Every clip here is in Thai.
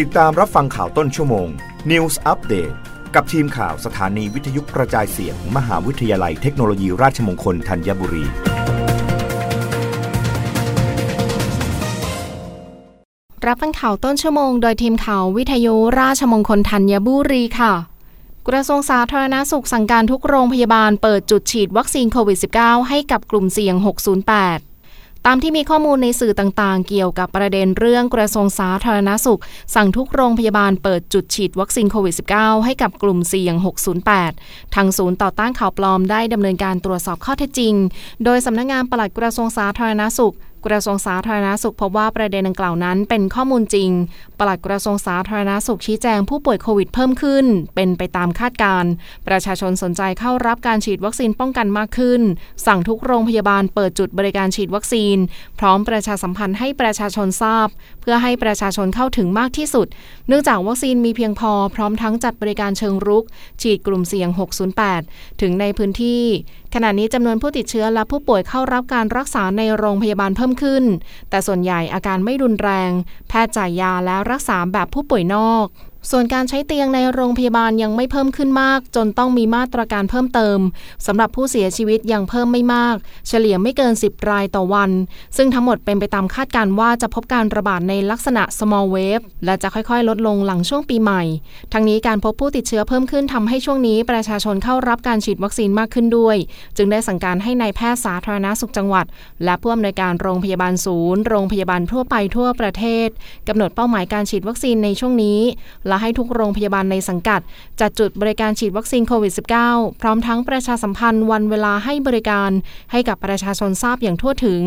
ติดตามรับฟังข่าวต้นชั่วโมง News Update กับทีมข่าวสถานีวิทยุกระจายเสียงมมหาวิทยาลัยเทคโนโลยีราชมงคลธัญบุรี รับฟังข่าวต้นชั่วโมงโดยทีมข่าววิทยุราชมงคลธัญบุรีค่ะ กระทรวงสาธารณาสุขสั่งการทุกโรงพยาบาลเปิดจุดฉีดวัคซีนโควิด -19 ให้กับกลุ่มเสี่ยง 608 ตามที่มีข้อมูลในสื่อต่างๆ เกี่ยวกับประเด็นเรื่องกระทรวงสาธารณาสุข สั่งทุกโรงพยาบาลเปิดจุดฉีดวัคซีนโควิด -19 ให้กับกลุ่มเสี่ยง 608 ทางศูนย์ต่อต้านข่าวปลอมได้ดำเนินการตรวจสอบข้อเท็จจริง โดยสำนักงงานปลัดกระทรวงสาธารณาสุข กระทรวงสาธารณาสุขพบว่าประเด็นดังกล่าวนั้นเป็นข้อมูลจริง ปลัดกระทรวงสาธารณาสุขชี้แจงผู้ป่วยโควิดเพิ่มขึ้น เป็นไปตามคาดการ ประชาชนสนใจเข้ารับการฉีดวัคซีนป้องกันมากขึ้น สั่งทุกโรงพยาบาลเปิดจุดบริการฉีดวัคซีน พร้อมประชาสัมพันธ์ให้ประชาชนทราบ เพื่อให้ประชาชนเข้าถึงมากที่สุด เนื่องจากวัคซีนมีเพียงพอ พร้อมทั้งจัดบริการเชิงรุก ฉีดกลุ่มเสี่ยง 608 ถึงในพื้นที่ ขณะนี้จำนวนผู้ติดเชื้อและผู้ป่วยเข้ารับการรักษาในโรงพยาบาลเพิ่มขึ้น แต่ส่วนใหญ่อาการไม่รุนแรง แพทย์จ่ายยาและรักษาแบบผู้ป่วยนอก ส่วนการใช้เตียงในโรงพยาบาลยังไม่เพิ่มขึ้นมาก จนต้องมีมาตรการเพิ่มเติมสำหรับผู้เสียชีวิตยังเพิ่มไม่มาก เฉลี่ยไม่เกิน 10 รายต่อวัน ซึ่งทั้งหมดเป็นไปตามคาดการว่าจะพบการระบาดในลักษณะ small wave และจะค่อยๆ ลดลงหลังช่วงปีใหม่ ทั้งนี้การพบผู้ติดเชื้อเพิ่มขึ้นทำให้ช่วงนี้ประชาชนเข้ารับการฉีดวัคซีนมากขึ้นด้วย จึงได้สั่งการให้ในายแพทย์สาธารณสุขจังหวัด และผู้อำนวยการโรงพยาบาลศูนย์ โรงพยาบาลทั่วไปทั่วประเทศกำหนดเป้าหมายการฉีดวัคซีนในช่วงนี้และให้ทุกโรงพยาบาลในสังกัด จัดจุดบริการฉีดวัคซีนโควิด -19 พร้อมทั้งประชาสัมพันธ์วันเวลาให้บริการ ให้กับประชาชนทราบอย่างทั่วถึง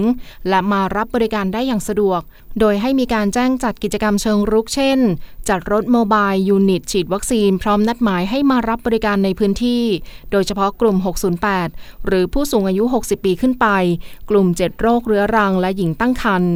และมารับบริการได้อย่างสะดวก โดยให้มีการแจ้งจัดกิจกรรมเชิงรุกเช่น จัดรถ mobile unit ฉีดวัคซีน พร้อมนัดหมายให้มารับบริการในพื้นที่ โดยเฉพาะกลุ่ม 608 หรือผู้สูงอายุ 60 ปีขึ้นไป กลุ่ม 7 โรคเรื้อรังและหญิงตั้งครรภ์